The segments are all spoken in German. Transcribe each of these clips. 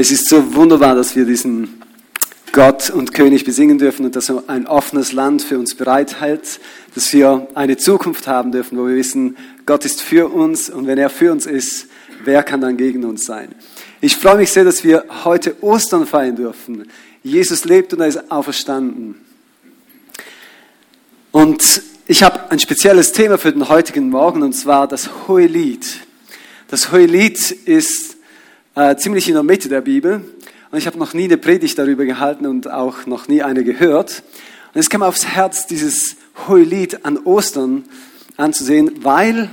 Es ist so wunderbar, dass wir diesen Gott und König besingen dürfen und dass er ein offenes Land für uns bereithält, dass wir eine Zukunft haben dürfen, wo wir wissen, Gott ist für uns und wenn er für uns ist, wer kann dann gegen uns sein? Ich freue mich sehr, dass wir heute Ostern feiern dürfen. Jesus lebt und er ist auferstanden. Und ich habe ein spezielles Thema für den heutigen Morgen und zwar das Hohelied. Das Hohelied ist äh, ziemlich in der Mitte der Bibel. Und ich habe noch nie eine Predigt darüber gehalten und auch noch nie eine gehört. Und es kam aufs Herz, dieses Hohelied an Ostern anzusehen, weil,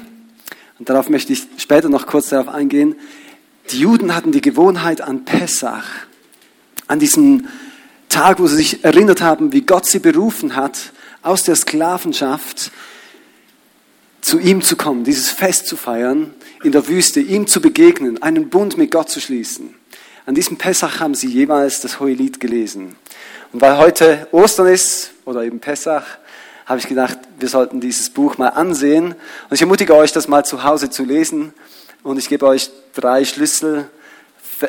und darauf möchte ich später noch kurz darauf eingehen, die Juden hatten die Gewohnheit an Pessach, an diesem Tag, wo sie sich erinnert haben, wie Gott sie berufen hat, aus der Sklavenschaft zu ihm zu kommen, dieses Fest zu feiern in der Wüste, ihm zu begegnen, einen Bund mit Gott zu schließen. An diesem Pessach haben sie jeweils das Hohelied gelesen. Und weil heute Ostern ist oder eben Pessach, habe ich gedacht, wir sollten dieses Buch mal ansehen. Und ich ermutige euch, das mal zu Hause zu lesen. Und ich gebe euch drei Schlüssel,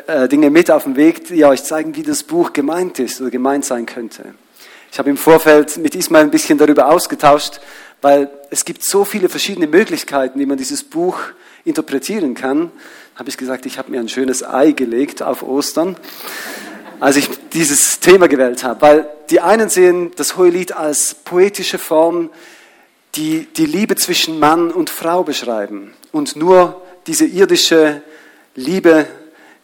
äh, Dinge mit auf den Weg, die euch zeigen, wie das Buch gemeint ist oder gemeint sein könnte. Ich habe im Vorfeld mit Ismail ein bisschen darüber ausgetauscht, weil es gibt so viele verschiedene Möglichkeiten, wie man dieses Buch interpretieren kann. Habe ich gesagt, ich habe mir ein schönes Ei gelegt auf Ostern, als ich dieses Thema gewählt habe, weil die einen sehen das Hohelied als poetische Form, die die Liebe zwischen Mann und Frau beschreiben und nur diese irdische Liebe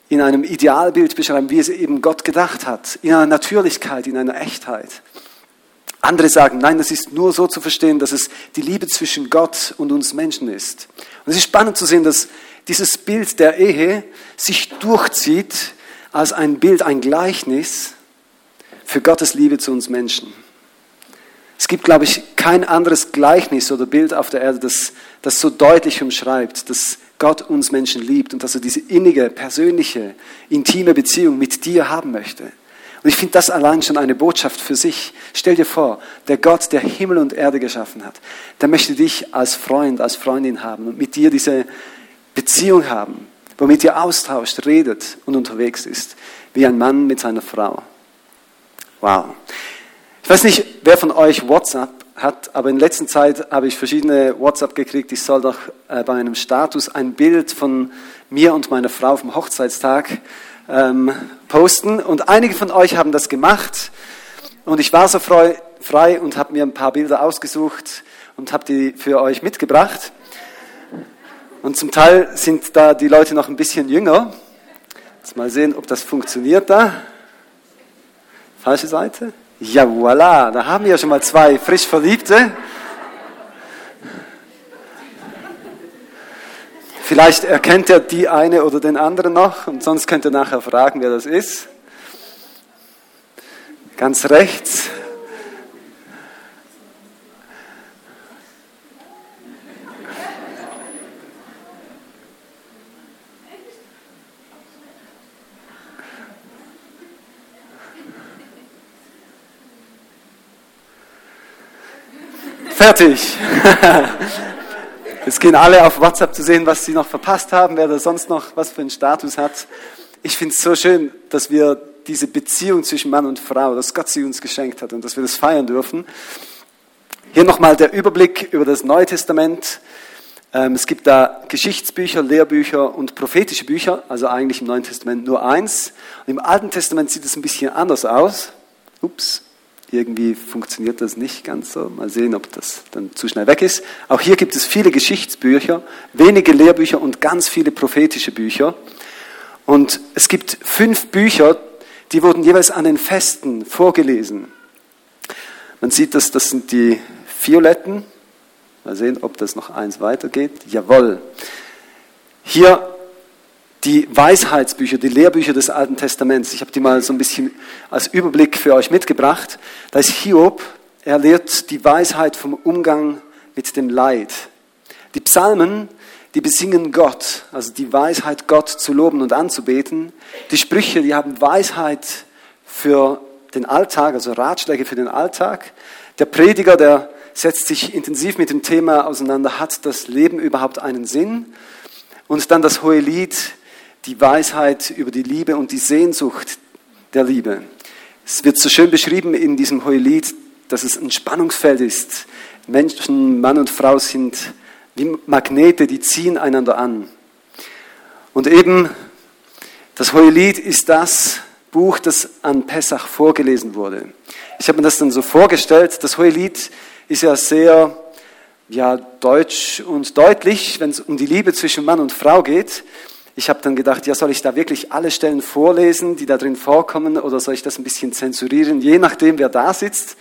in einem Idealbild beschreiben, wie es eben Gott gedacht hat, in einer Natürlichkeit, in einer Echtheit. Andere sagen, nein, das ist nur so zu verstehen, dass es die Liebe zwischen Gott und uns Menschen ist. Und es ist spannend zu sehen, dass dieses Bild der Ehe sich durchzieht als ein Bild, ein Gleichnis für Gottes Liebe zu uns Menschen. Es gibt, glaube ich, kein anderes Gleichnis oder Bild auf der Erde, das, das so deutlich umschreibt, dass Gott uns Menschen liebt und dass er diese innige, persönliche, intime Beziehung mit dir haben möchte. Und ich finde das allein schon eine Botschaft für sich. Stell dir vor, der Gott, der Himmel und Erde geschaffen hat, der möchte dich als Freund, als Freundin haben und mit dir diese Beziehung haben, womit ihr austauscht, redet und unterwegs ist, wie ein Mann mit seiner Frau. Wow. Ich weiß nicht, wer von euch WhatsApp hat, aber in letzter Zeit habe ich verschiedene WhatsApp gekriegt. Ich soll doch äh, bei einem Status ein Bild von mir und meiner Frau vom Hochzeitstag ähm, posten. Und einige von euch haben das gemacht. Und ich war so frei, frei und habe mir ein paar Bilder ausgesucht und habe die für euch mitgebracht. Und zum Teil sind da die Leute noch ein bisschen jünger. Jetzt mal sehen, ob das funktioniert da. Falsche Seite. Ja, voilà, da haben wir schon mal zwei frisch Verliebte. Vielleicht erkennt er die eine oder den anderen noch und sonst könnt ihr nachher fragen, wer das ist. Ganz rechts. Fertig. Jetzt gehen alle auf WhatsApp zu sehen, was sie noch verpasst haben, wer da sonst noch was für einen Status hat. Ich finde es so schön, dass wir diese Beziehung zwischen Mann und Frau, dass Gott sie uns geschenkt hat und dass wir das feiern dürfen. Hier nochmal der Überblick über das Neue Testament. Ähm, es gibt da Geschichtsbücher, Lehrbücher und prophetische Bücher, also eigentlich im Neuen Testament nur eins. Und im Alten Testament sieht es ein bisschen anders aus. Ups. Irgendwie funktioniert das nicht ganz so. Mal sehen, ob das dann zu schnell weg ist. Auch hier gibt es viele Geschichtsbücher, wenige Lehrbücher und ganz viele prophetische Bücher. Und es gibt fünf Bücher, die wurden jeweils an den Festen vorgelesen. Man sieht, dass das sind die violetten. Mal sehen, ob das noch eins weitergeht. Jawohl. Hier die Weisheitsbücher, die Lehrbücher des Alten Testaments. Ich habe die mal so ein bisschen als Überblick für euch mitgebracht. Da ist Hiob, er lehrt die Weisheit vom Umgang mit dem Leid. Die Psalmen, die besingen Gott, also die Weisheit, Gott zu loben und anzubeten. Die Sprüche, die haben Weisheit für den Alltag, also Ratschläge für den Alltag. Der Prediger, der setzt sich intensiv mit dem Thema auseinander, hat das Leben überhaupt einen Sinn? Und dann das Hohe Lied, die Weisheit über die Liebe und die Sehnsucht der Liebe. Es wird so schön beschrieben in diesem Hohelied, dass es ein Spannungsfeld ist. Menschen, Mann und Frau sind wie Magnete, die ziehen einander an. Und eben das Hohelied ist das Buch, das an Pessach vorgelesen wurde. Ich habe mir das dann so vorgestellt. Das Hohelied ist ja sehr ja, deutsch und deutlich, wenn es um die Liebe zwischen Mann und Frau geht. Ich habe dann gedacht, ja, soll ich da wirklich alle Stellen vorlesen, die da drin vorkommen, oder soll ich das ein bisschen zensurieren, je nachdem, wer da sitzt.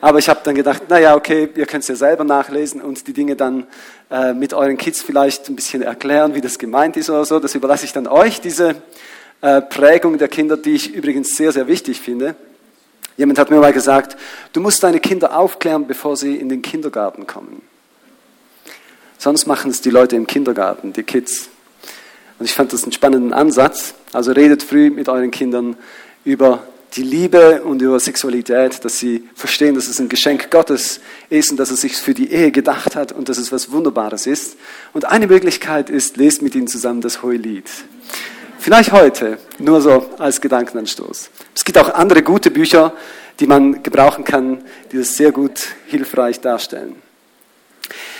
Aber ich habe dann gedacht, naja, okay, ihr könnt es ja selber nachlesen und die Dinge dann äh, mit euren Kids vielleicht ein bisschen erklären, wie das gemeint ist oder so. Das überlasse ich dann euch, diese äh, Prägung der Kinder, die ich übrigens sehr, sehr wichtig finde. Jemand hat mir mal gesagt, du musst deine Kinder aufklären, bevor sie in den Kindergarten kommen. Sonst machen es die Leute im Kindergarten, die Kids. Und ich fand das einen spannenden Ansatz. Also redet früh mit euren Kindern über die Liebe und über Sexualität, dass sie verstehen, dass es ein Geschenk Gottes ist und dass er sich für die Ehe gedacht hat und dass es was Wunderbares ist. Und eine Möglichkeit ist, lest mit ihnen zusammen das Hohelied. Vielleicht heute, nur so als Gedankenanstoß. Es gibt auch andere gute Bücher, die man gebrauchen kann, die das sehr gut hilfreich darstellen.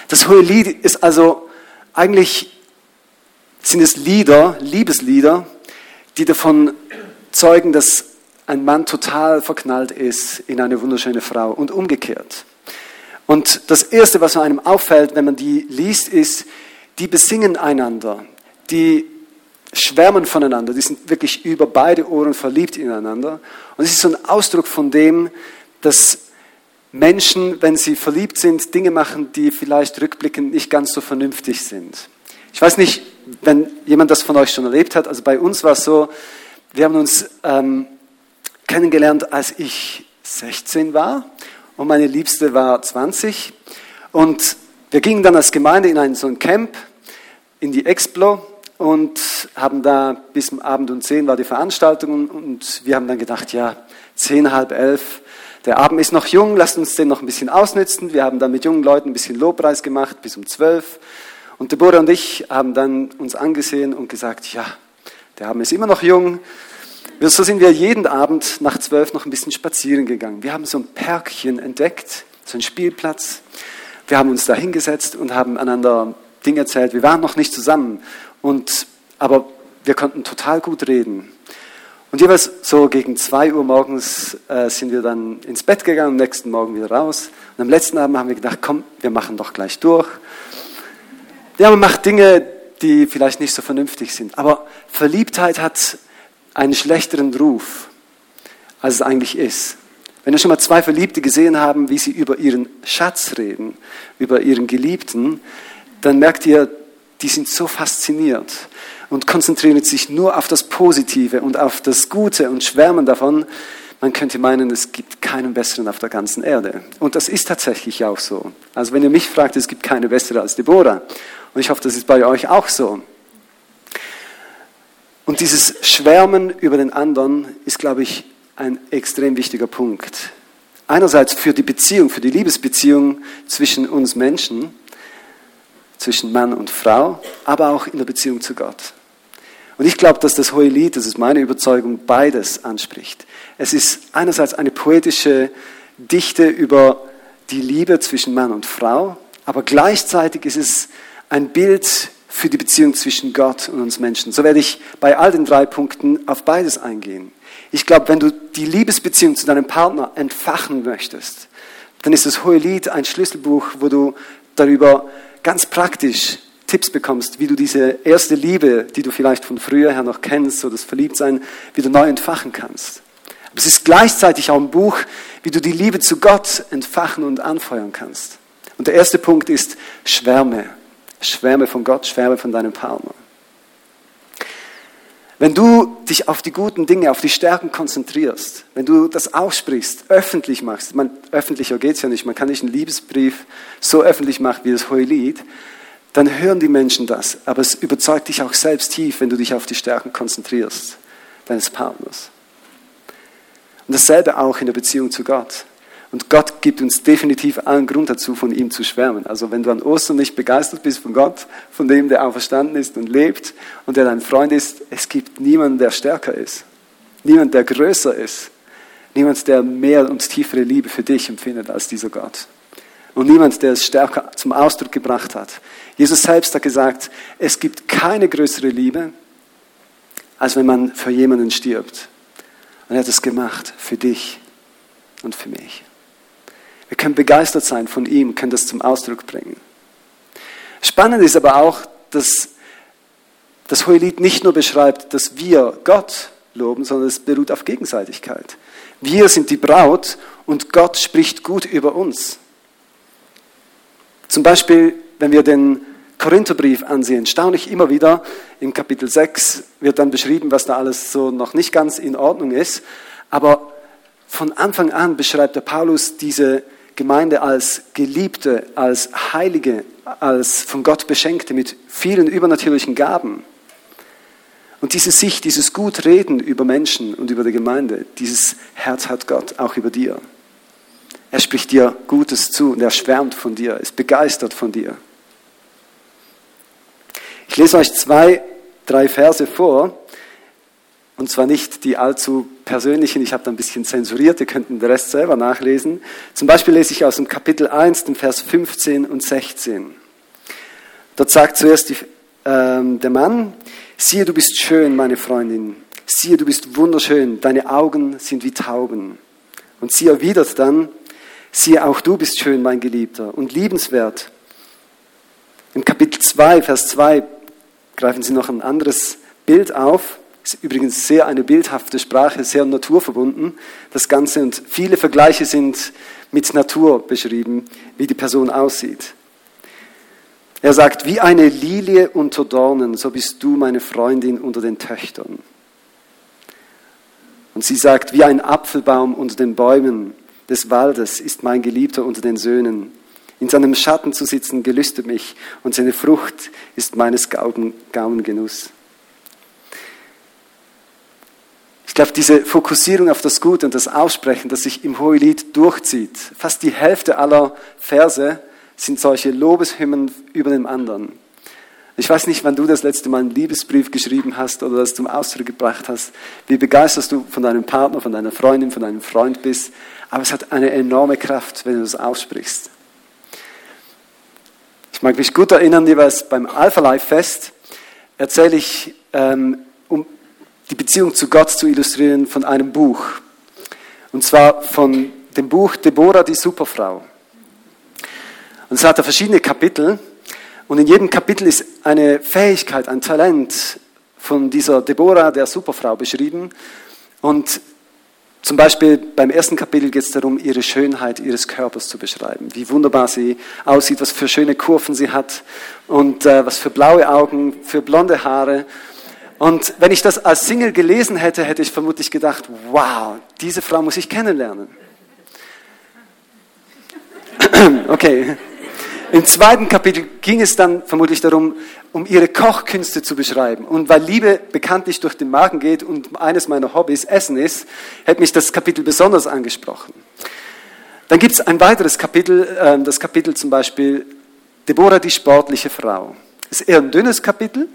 Das Hohelied ist also eigentlich, sind es Lieder, Liebeslieder, die davon zeugen, dass ein Mann total verknallt ist in eine wunderschöne Frau und umgekehrt. Und das Erste, was einem auffällt, wenn man die liest, ist, die besingen einander, die schwärmen voneinander, die sind wirklich über beide Ohren verliebt ineinander. Und es ist so ein Ausdruck von dem, dass Menschen, wenn sie verliebt sind, Dinge machen, die vielleicht rückblickend nicht ganz so vernünftig sind. Ich weiß nicht, wenn jemand das von euch schon erlebt hat, also bei uns war es so, wir haben uns ähm, kennengelernt, als ich 16 war und meine Liebste war 20. Und wir gingen dann als Gemeinde in ein, so ein Camp, in die Explo und haben da bis Abend um 10 war die Veranstaltung und wir haben dann gedacht, ja, 10, halb elf, der Abend ist noch jung, lasst uns den noch ein bisschen ausnützen. Wir haben dann mit jungen Leuten ein bisschen Lobpreis gemacht bis um 12. Und Deborah und ich haben dann uns angesehen und gesagt, ja, der Abend ist immer noch jung, so sind wir jeden Abend nach zwölf noch ein bisschen spazieren gegangen. Wir haben so ein Perkchen entdeckt, so einen Spielplatz. Wir haben uns da hingesetzt und haben einander Dinge erzählt. Wir waren noch nicht zusammen, und, aber wir konnten total gut reden. Und jeweils so gegen zwei Uhr morgens äh, sind wir dann ins Bett gegangen, am nächsten Morgen wieder raus. Und am letzten Abend haben wir gedacht, komm, wir machen doch gleich durch. Ja, man macht Dinge, die vielleicht nicht so vernünftig sind. Aber Verliebtheit hat einen schlechteren Ruf, als es eigentlich ist. Wenn ihr schon mal zwei Verliebte gesehen haben, wie sie über ihren Schatz reden, über ihren Geliebten, dann merkt ihr, die sind so fasziniert und konzentrieren sich nur auf das Positive und auf das Gute und schwärmen davon. Man könnte meinen, es gibt keinen besseren auf der ganzen Erde. Und das ist tatsächlich auch so. Also wenn ihr mich fragt, es gibt keine bessere als Deborah. Und ich hoffe, das ist bei euch auch so. Und dieses Schwärmen über den anderen ist, glaube ich, ein extrem wichtiger Punkt. Einerseits für die Beziehung, für die Liebesbeziehung zwischen uns Menschen, zwischen Mann und Frau, aber auch in der Beziehung zu Gott. Und ich glaube, dass das Hohe Lied, das ist meine Überzeugung, beides anspricht. Es ist einerseits eine poetische Dichte über die Liebe zwischen Mann und Frau, aber gleichzeitig ist es ein Bild für die Beziehung zwischen Gott und uns Menschen. So werde ich bei all den drei Punkten auf beides eingehen. Ich glaube, wenn du die Liebesbeziehung zu deinem Partner entfachen möchtest, dann ist das Hohe Lied ein Schlüsselbuch, wo du darüber ganz praktisch Tipps bekommst, wie du diese erste Liebe, die du vielleicht von früher her noch kennst, so das Verliebtsein, wieder neu entfachen kannst. Aber es ist gleichzeitig auch ein Buch, wie du die Liebe zu Gott entfachen und anfeuern kannst. Und der erste Punkt ist Schwärme. Schwärme von Gott, schwärme von deinem Partner. Wenn du dich auf die guten Dinge, auf die Stärken konzentrierst, wenn du das aussprichst, öffentlich machst, man, öffentlicher geht es ja nicht, man kann nicht einen Liebesbrief so öffentlich machen wie das Hohelied, dann hören die Menschen das. Aber es überzeugt dich auch selbst tief, wenn du dich auf die Stärken konzentrierst, deines Partners. Und dasselbe auch in der Beziehung zu Gott. Und Gott gibt uns definitiv allen Grund dazu, von ihm zu schwärmen. Also wenn du an Ostern nicht begeistert bist von Gott, von dem, der auferstanden ist und lebt und der dein Freund ist, es gibt niemanden, der stärker ist. Niemand, der größer ist. Niemand, der mehr und tiefere Liebe für dich empfindet als dieser Gott. Und niemand, der es stärker zum Ausdruck gebracht hat. Jesus selbst hat gesagt, es gibt keine größere Liebe, als wenn man für jemanden stirbt. Und er hat es gemacht für dich und für mich. Wir können begeistert sein von ihm, können das zum Ausdruck bringen. Spannend ist aber auch, dass das Hohelied nicht nur beschreibt, dass wir Gott loben, sondern es beruht auf Gegenseitigkeit. Wir sind die Braut und Gott spricht gut über uns. Zum Beispiel, wenn wir den Korintherbrief ansehen, staune ich immer wieder, im Kapitel 6 wird dann beschrieben, was da alles so noch nicht ganz in Ordnung ist, aber von Anfang an beschreibt der Paulus diese Gemeinde als Geliebte, als Heilige, als von Gott Beschenkte mit vielen übernatürlichen Gaben. Und diese Sicht, dieses Gutreden über Menschen und über die Gemeinde, dieses Herz hat Gott auch über dir. Er spricht dir Gutes zu und er schwärmt von dir, ist begeistert von dir. Ich lese euch zwei, drei Verse vor, und zwar nicht die allzu persönlichen, ich habe da ein bisschen zensuriert, ihr könnt den Rest selber nachlesen. Zum Beispiel lese ich aus dem Kapitel 1, den Vers 15 und 16. Dort sagt zuerst die, ähm, der Mann, siehe, du bist schön, meine Freundin, siehe, du bist wunderschön, deine Augen sind wie Tauben. Und sie erwidert dann, siehe, auch du bist schön, mein Geliebter, und liebenswert. Im Kapitel 2, Vers 2 greifen sie noch ein anderes Bild auf ist übrigens sehr eine bildhafte Sprache, sehr naturverbunden, das Ganze. Und viele Vergleiche sind mit Natur beschrieben, wie die Person aussieht. Er sagt, wie eine Lilie unter Dornen, so bist du meine Freundin unter den Töchtern. Und sie sagt, wie ein Apfelbaum unter den Bäumen des Waldes ist mein Geliebter unter den Söhnen. In seinem Schatten zu sitzen gelüstet mich und seine Frucht ist meines Gaumengenuss. Glaube, diese Fokussierung auf das Gute und das Aussprechen, das sich im Hohelied durchzieht, fast die Hälfte aller Verse sind solche Lobeshymnen über dem anderen. Ich weiß nicht, wann du das letzte Mal einen Liebesbrief geschrieben hast oder das zum Ausdruck gebracht hast, wie begeistert du von deinem Partner, von deiner Freundin, von deinem Freund bist, aber es hat eine enorme Kraft, wenn du das aussprichst. Ich mag mich gut erinnern, jeweils beim Alpha Life Fest erzähle ich ähm, die Beziehung zu Gott zu illustrieren von einem Buch. Und zwar von dem Buch Deborah, die Superfrau. Und es hat verschiedene Kapitel. Und in jedem Kapitel ist eine Fähigkeit, ein Talent von dieser Deborah, der Superfrau, beschrieben. Und zum Beispiel beim ersten Kapitel geht es darum, ihre Schönheit ihres Körpers zu beschreiben, wie wunderbar sie aussieht, was für schöne Kurven sie hat und äh, was für blaue Augen, für blonde Haare und wenn ich das als Single gelesen hätte, hätte ich vermutlich gedacht, wow, diese Frau muss ich kennenlernen. Okay. Im zweiten Kapitel ging es dann vermutlich darum, um ihre Kochkünste zu beschreiben. Und weil Liebe bekanntlich durch den Magen geht und eines meiner Hobbys Essen ist, hätte mich das Kapitel besonders angesprochen. Dann gibt es ein weiteres Kapitel, ähm, das Kapitel zum Beispiel Deborah, die sportliche Frau. Ist eher ein dünnes Kapitel.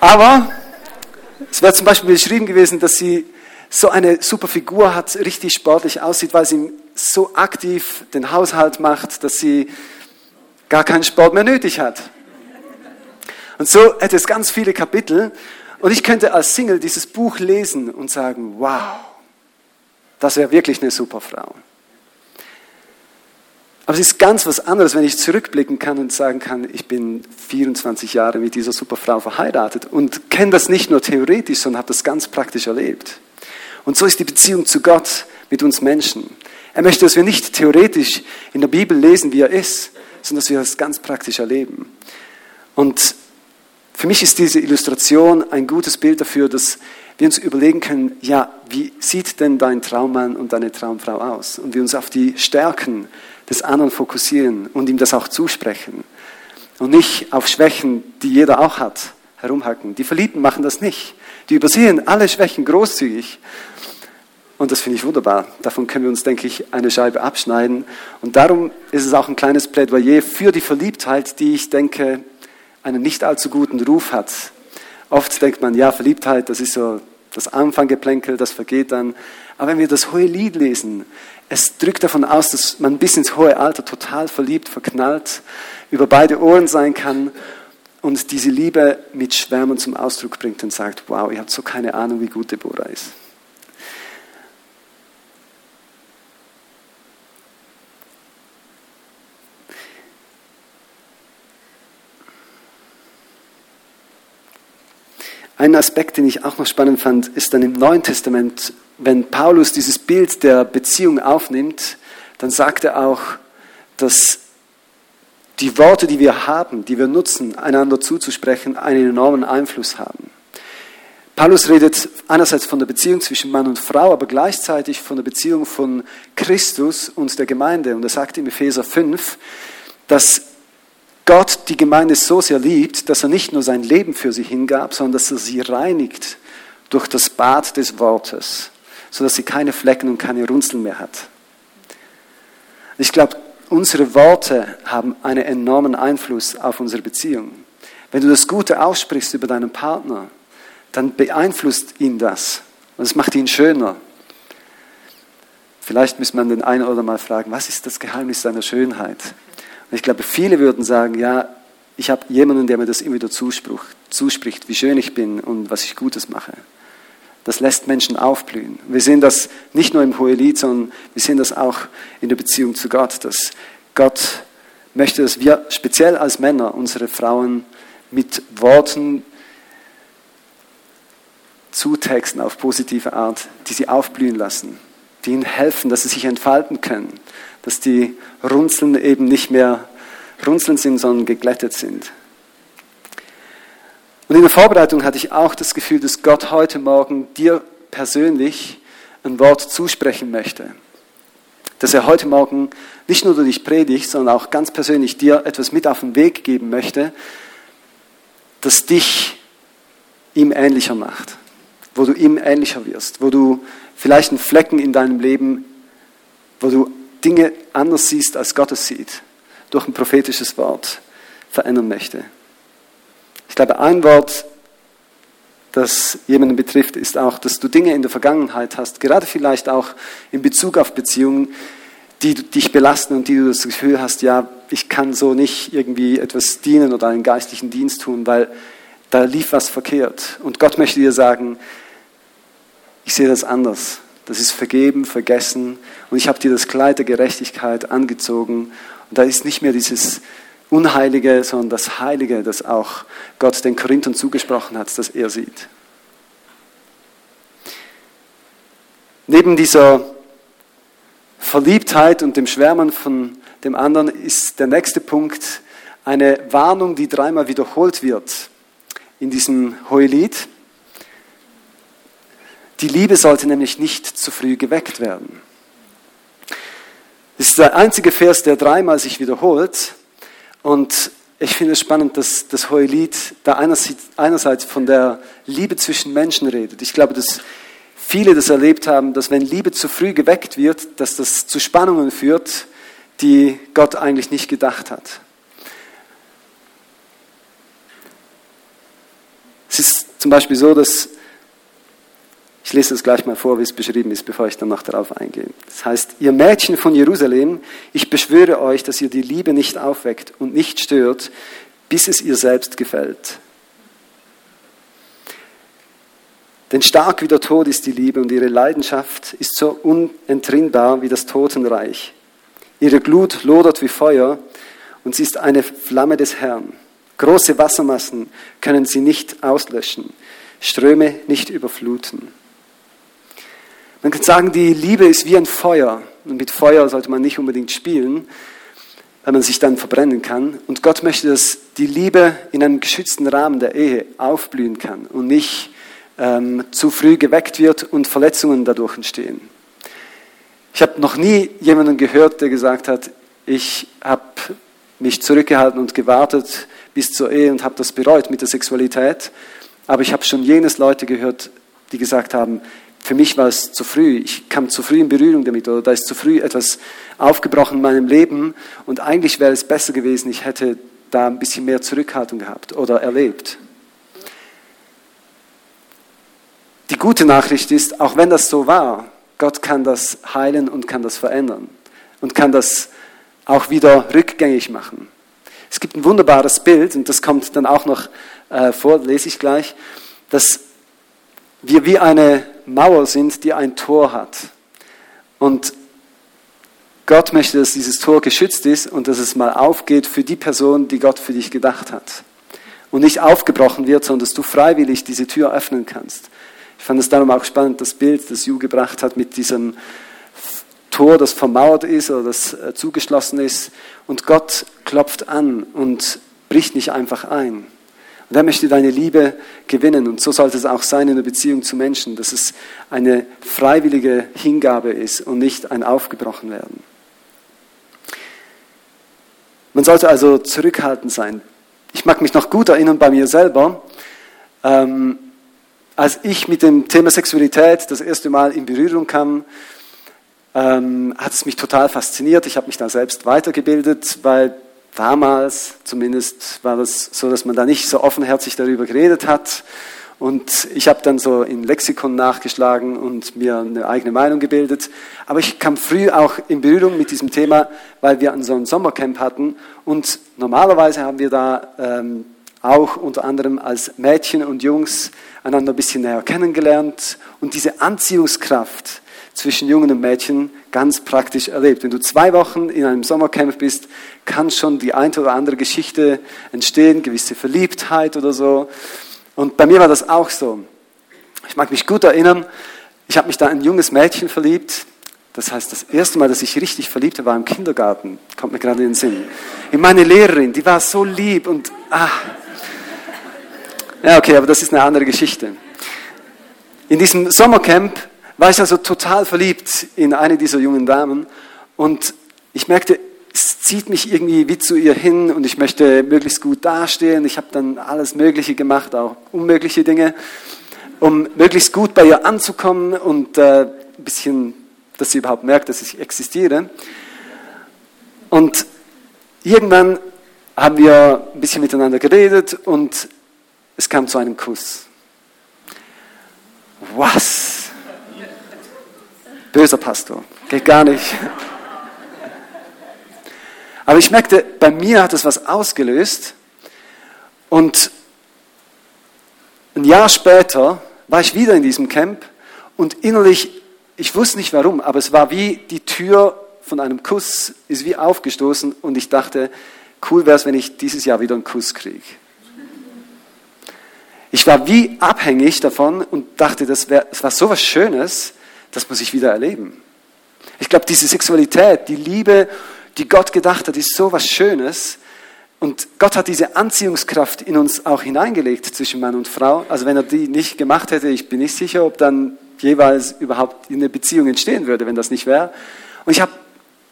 Aber es wäre zum Beispiel beschrieben gewesen, dass sie so eine super Figur hat, richtig sportlich aussieht, weil sie so aktiv den Haushalt macht, dass sie gar keinen Sport mehr nötig hat. Und so hätte es ganz viele Kapitel. Und ich könnte als Single dieses Buch lesen und sagen, wow, das wäre wirklich eine super Frau. Aber es ist ganz was anderes, wenn ich zurückblicken kann und sagen kann, ich bin 24 Jahre mit dieser super Frau verheiratet und kenne das nicht nur theoretisch, sondern habe das ganz praktisch erlebt. Und so ist die Beziehung zu Gott mit uns Menschen. Er möchte, dass wir nicht theoretisch in der Bibel lesen, wie er ist, sondern dass wir das ganz praktisch erleben. Und für mich ist diese Illustration ein gutes Bild dafür, dass wir uns überlegen können, ja, wie sieht denn dein Traummann und deine Traumfrau aus? Und wir uns auf die Stärken des anderen fokussieren und ihm das auch zusprechen. Und nicht auf Schwächen, die jeder auch hat, herumhacken. Die Verliebten machen das nicht. Die übersehen alle Schwächen großzügig. Und das finde ich wunderbar. Davon können wir uns, denke ich, eine Scheibe abschneiden. Und darum ist es auch ein kleines Plädoyer für die Verliebtheit, die ich denke, einen nicht allzu guten Ruf hat. Oft denkt man, ja, Verliebtheit, das ist so das Anfanggeplänkel, das vergeht dann. Aber wenn wir das hohe Lied lesen, es drückt davon aus, dass man bis ins hohe Alter total verliebt, verknallt, über beide Ohren sein kann und diese Liebe mit Schwärmen zum Ausdruck bringt und sagt, wow, ihr habt so keine Ahnung, wie gut Deborah ist. Ein Aspekt, den ich auch noch spannend fand, ist dann im Neuen Testament, wenn Paulus dieses Bild der Beziehung aufnimmt, dann sagt er auch, dass die Worte, die wir haben, die wir nutzen, einander zuzusprechen, einen enormen Einfluss haben. Paulus redet einerseits von der Beziehung zwischen Mann und Frau, aber gleichzeitig von der Beziehung von Christus und der Gemeinde. Und er sagt im Epheser 5, dass Gott die Gemeinde so sehr liebt, dass er nicht nur sein Leben für sie hingab, sondern dass er sie reinigt durch das Bad des Wortes, sodass sie keine Flecken und keine Runzeln mehr hat. Ich glaube, unsere Worte haben einen enormen Einfluss auf unsere Beziehung. Wenn du das Gute aussprichst über deinen Partner, dann beeinflusst ihn das und es macht ihn schöner. Vielleicht muss man den einen oder mal fragen, was ist das Geheimnis seiner Schönheit? Und ich glaube, viele würden sagen, ja, ich habe jemanden, der mir das immer wieder zuspricht, wie schön ich bin und was ich Gutes mache. Das lässt Menschen aufblühen. Wir sehen das nicht nur im Hohelied, sondern wir sehen das auch in der Beziehung zu Gott, dass Gott möchte, dass wir speziell als Männer unsere Frauen mit Worten zutexten auf positive Art, die sie aufblühen lassen, die ihnen helfen, dass sie sich entfalten können, dass die Runzeln eben nicht mehr Runzeln sind, sondern geglättet sind. Und in der Vorbereitung hatte ich auch das Gefühl, dass Gott heute Morgen dir persönlich ein Wort zusprechen möchte. Dass er heute Morgen nicht nur durch dich predigt, sondern auch ganz persönlich dir etwas mit auf den Weg geben möchte, das dich ihm ähnlicher macht, wo du ihm ähnlicher wirst, wo du vielleicht einen Flecken in deinem Leben, wo du Dinge anders siehst, als Gott es sieht, durch ein prophetisches Wort verändern möchte. Ich glaube, ein Wort, das jemanden betrifft, ist auch, dass du Dinge in der Vergangenheit hast, gerade vielleicht auch in Bezug auf Beziehungen, die dich belasten und die du das Gefühl hast, ja, ich kann so nicht irgendwie etwas dienen oder einen geistlichen Dienst tun, weil da lief was verkehrt. Und Gott möchte dir sagen, ich sehe das anders. Das ist vergeben, vergessen. Und ich habe dir das Kleid der Gerechtigkeit angezogen. Und da ist nicht mehr dieses Unheilige, sondern das Heilige, das auch Gott den Korinthern zugesprochen hat, das er sieht. Neben dieser Verliebtheit und dem Schwärmen von dem anderen ist der nächste Punkt eine Warnung, die dreimal wiederholt wird in diesem Hohelied. Die Liebe sollte nämlich nicht zu früh geweckt werden. Das ist der einzige Vers, der dreimal sich wiederholt. Und ich finde es spannend, dass das Hohelied da einerseits von der Liebe zwischen Menschen redet. Ich glaube, dass viele das erlebt haben, dass wenn Liebe zu früh geweckt wird, dass das zu Spannungen führt, die Gott eigentlich nicht gedacht hat. Es ist zum Beispiel so, dass ich lese es gleich mal vor, wie es beschrieben ist, bevor ich dann noch darauf eingehe. Das heißt, ihr Mädchen von Jerusalem, ich beschwöre euch, dass ihr die Liebe nicht aufweckt und nicht stört, bis es ihr selbst gefällt. Denn stark wie der Tod ist die Liebe und ihre Leidenschaft ist so unentrinnbar wie das Totenreich. Ihre Glut lodert wie Feuer und sie ist eine Flamme des Herrn. Große Wassermassen können sie nicht auslöschen, Ströme nicht überfluten. Man kann sagen, die Liebe ist wie ein Feuer. Und mit Feuer sollte man nicht unbedingt spielen, weil man sich dann verbrennen kann. Und Gott möchte, dass die Liebe in einem geschützten Rahmen der Ehe aufblühen kann und nicht ähm, zu früh geweckt wird und Verletzungen dadurch entstehen. Ich habe noch nie jemanden gehört, der gesagt hat, ich habe mich zurückgehalten und gewartet bis zur Ehe und habe das bereut mit der Sexualität. Aber ich habe schon jenes Leute gehört, die gesagt haben, für mich war es zu früh. Ich kam zu früh in Berührung damit oder da ist zu früh etwas aufgebrochen in meinem Leben und eigentlich wäre es besser gewesen, ich hätte da ein bisschen mehr Zurückhaltung gehabt oder erlebt. Die gute Nachricht ist, auch wenn das so war, Gott kann das heilen und kann das verändern und kann das auch wieder rückgängig machen. Es gibt ein wunderbares Bild und das kommt dann auch noch äh, vor, lese ich gleich, dass wir wie eine Mauer sind, die ein Tor hat. Und Gott möchte, dass dieses Tor geschützt ist und dass es mal aufgeht für die Person, die Gott für dich gedacht hat. Und nicht aufgebrochen wird, sondern dass du freiwillig diese Tür öffnen kannst. Ich fand es darum auch spannend, das Bild, das Ju gebracht hat mit diesem Tor, das vermauert ist oder das äh, zugeschlossen ist. Und Gott klopft an und bricht nicht einfach ein. Und er möchte deine Liebe gewinnen. Und so sollte es auch sein in der Beziehung zu Menschen, dass es eine freiwillige Hingabe ist und nicht ein Aufgebrochen werden. Man sollte also zurückhaltend sein. Ich mag mich noch gut erinnern bei mir selber, ähm, als ich mit dem Thema Sexualität das erste Mal in Berührung kam, ähm, hat es mich total fasziniert. Ich habe mich da selbst weitergebildet, weil damals zumindest war das so, dass man da nicht so offenherzig darüber geredet hat. Und ich habe dann so in Lexikon nachgeschlagen und mir eine eigene Meinung gebildet. Aber ich kam früh auch in Berührung mit diesem Thema, weil wir so ein Sommercamp hatten. Und normalerweise haben wir da ähm, auch unter anderem als Mädchen und Jungs einander ein bisschen näher kennengelernt. Und diese Anziehungskraft, zwischen Jungen und Mädchen ganz praktisch erlebt. Wenn du zwei Wochen in einem Sommercamp bist, kann schon die eine oder andere Geschichte entstehen, gewisse Verliebtheit oder so. Und bei mir war das auch so. Ich mag mich gut erinnern, ich habe mich da in ein junges Mädchen verliebt. Das heißt, das erste Mal, dass ich richtig verliebt war im Kindergarten, kommt mir gerade in den Sinn. In meine Lehrerin, die war so lieb und ah. Ja, okay, aber das ist eine andere Geschichte. In diesem Sommercamp war ich also total verliebt in eine dieser jungen Damen und ich merkte, es zieht mich irgendwie wie zu ihr hin und ich möchte möglichst gut dastehen. Ich habe dann alles Mögliche gemacht, auch unmögliche Dinge, um möglichst gut bei ihr anzukommen und äh, ein bisschen, dass sie überhaupt merkt, dass ich existiere. Und irgendwann haben wir ein bisschen miteinander geredet und es kam zu einem Kuss. Was? Böser Pastor. Geht gar nicht. Aber ich merkte, bei mir hat es was ausgelöst. Und ein Jahr später war ich wieder in diesem Camp und innerlich, ich wusste nicht warum, aber es war wie die Tür von einem Kuss, ist wie aufgestoßen und ich dachte, cool wäre es, wenn ich dieses Jahr wieder einen Kuss kriege. Ich war wie abhängig davon und dachte, das, wär, das war so was Schönes das muss ich wieder erleben. Ich glaube, diese Sexualität, die Liebe, die Gott gedacht hat, ist so was Schönes. Und Gott hat diese Anziehungskraft in uns auch hineingelegt zwischen Mann und Frau. Also wenn er die nicht gemacht hätte, ich bin nicht sicher, ob dann jeweils überhaupt eine Beziehung entstehen würde, wenn das nicht wäre. Und ich habe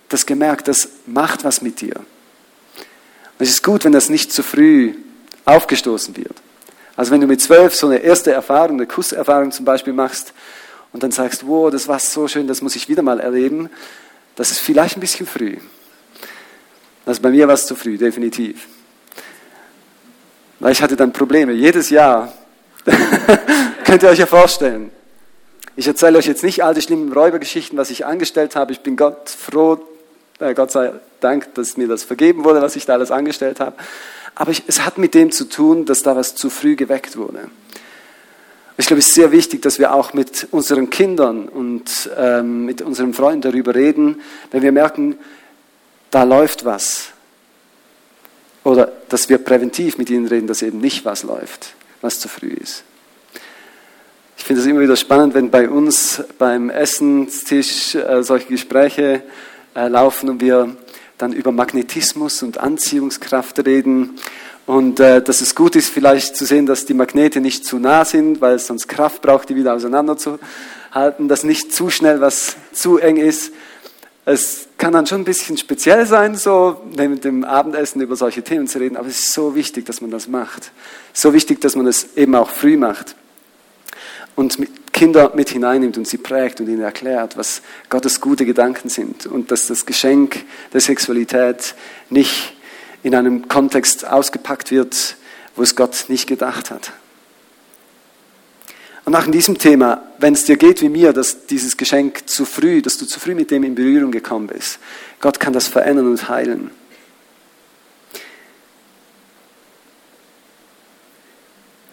das gemerkt, das macht was mit dir. Und es ist gut, wenn das nicht zu früh aufgestoßen wird. Also wenn du mit zwölf so eine erste Erfahrung, eine Kusserfahrung zum Beispiel machst, und dann sagst, wow, das war so schön, das muss ich wieder mal erleben, das ist vielleicht ein bisschen früh. Also bei mir war es zu früh, definitiv. Weil ich hatte dann Probleme. Jedes Jahr. Könnt ihr euch ja vorstellen. Ich erzähle euch jetzt nicht all die schlimmen Räubergeschichten, was ich angestellt habe. Ich bin Gott froh, äh, Gott sei Dank, dass mir das vergeben wurde, was ich da alles angestellt habe. Aber ich, es hat mit dem zu tun, dass da was zu früh geweckt wurde. Ich glaube, es ist sehr wichtig, dass wir auch mit unseren Kindern und ähm, mit unseren Freunden darüber reden, wenn wir merken, da läuft was. Oder dass wir präventiv mit ihnen reden, dass eben nicht was läuft, was zu früh ist. Ich finde es immer wieder spannend, wenn bei uns beim Essenstisch äh, solche Gespräche äh, laufen und wir dann über Magnetismus und Anziehungskraft reden und äh, dass es gut ist, vielleicht zu sehen, dass die Magnete nicht zu nah sind, weil es sonst Kraft braucht, die wieder auseinanderzuhalten, dass nicht zu schnell was zu eng ist. Es kann dann schon ein bisschen speziell sein, so mit dem Abendessen über solche Themen zu reden, aber es ist so wichtig, dass man das macht. So wichtig, dass man es eben auch früh macht. Und mit Kinder mit hineinnimmt und sie prägt und ihnen erklärt, was Gottes gute Gedanken sind und dass das Geschenk der Sexualität nicht in einem Kontext ausgepackt wird, wo es Gott nicht gedacht hat. Und auch in diesem Thema, wenn es dir geht wie mir, dass dieses Geschenk zu früh, dass du zu früh mit dem in Berührung gekommen bist, Gott kann das verändern und heilen.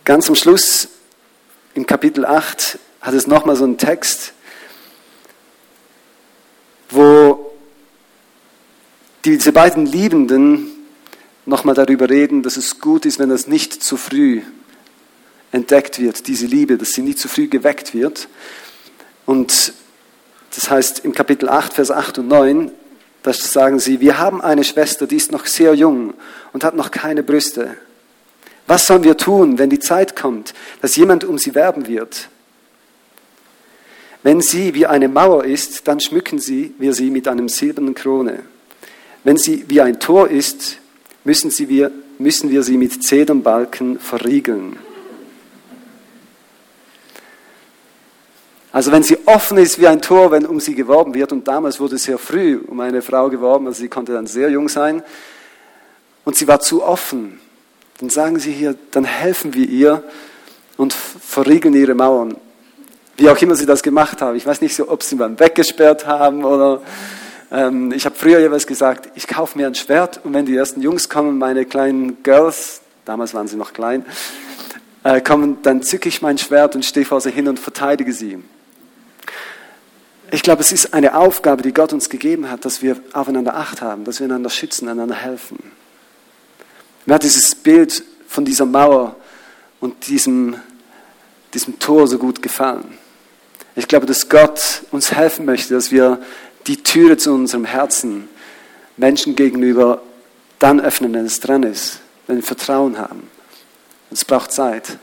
Ganz am Schluss, im Kapitel 8, hat es nochmal so einen Text, wo diese beiden Liebenden nochmal darüber reden, dass es gut ist, wenn das nicht zu früh entdeckt wird, diese Liebe, dass sie nicht zu früh geweckt wird. Und das heißt im Kapitel 8, Vers 8 und 9, da sagen sie, wir haben eine Schwester, die ist noch sehr jung und hat noch keine Brüste. Was sollen wir tun, wenn die Zeit kommt, dass jemand um sie werben wird? Wenn sie wie eine Mauer ist, dann schmücken sie, wir sie mit einem silbernen Krone. Wenn sie wie ein Tor ist, müssen, sie wir, müssen wir sie mit Zedernbalken verriegeln. Also wenn sie offen ist wie ein Tor, wenn um sie geworben wird, und damals wurde sehr früh um eine Frau geworben, also sie konnte dann sehr jung sein, und sie war zu offen, dann sagen sie hier, dann helfen wir ihr und verriegeln ihre Mauern. Wie auch immer sie das gemacht haben. Ich weiß nicht ob sie mal weggesperrt haben oder ähm, ich habe früher jeweils gesagt, ich kaufe mir ein Schwert und wenn die ersten Jungs kommen, meine kleinen Girls, damals waren sie noch klein, äh, kommen, dann zücke ich mein Schwert und stehe vor sie hin und verteidige sie. Ich glaube, es ist eine Aufgabe, die Gott uns gegeben hat, dass wir aufeinander Acht haben, dass wir einander schützen, einander helfen. Mir hat dieses Bild von dieser Mauer und diesem, diesem Tor so gut gefallen. Ich glaube, dass Gott uns helfen möchte, dass wir die Türe zu unserem Herzen Menschen gegenüber dann öffnen, wenn es dran ist, wenn wir Vertrauen haben. Es braucht Zeit.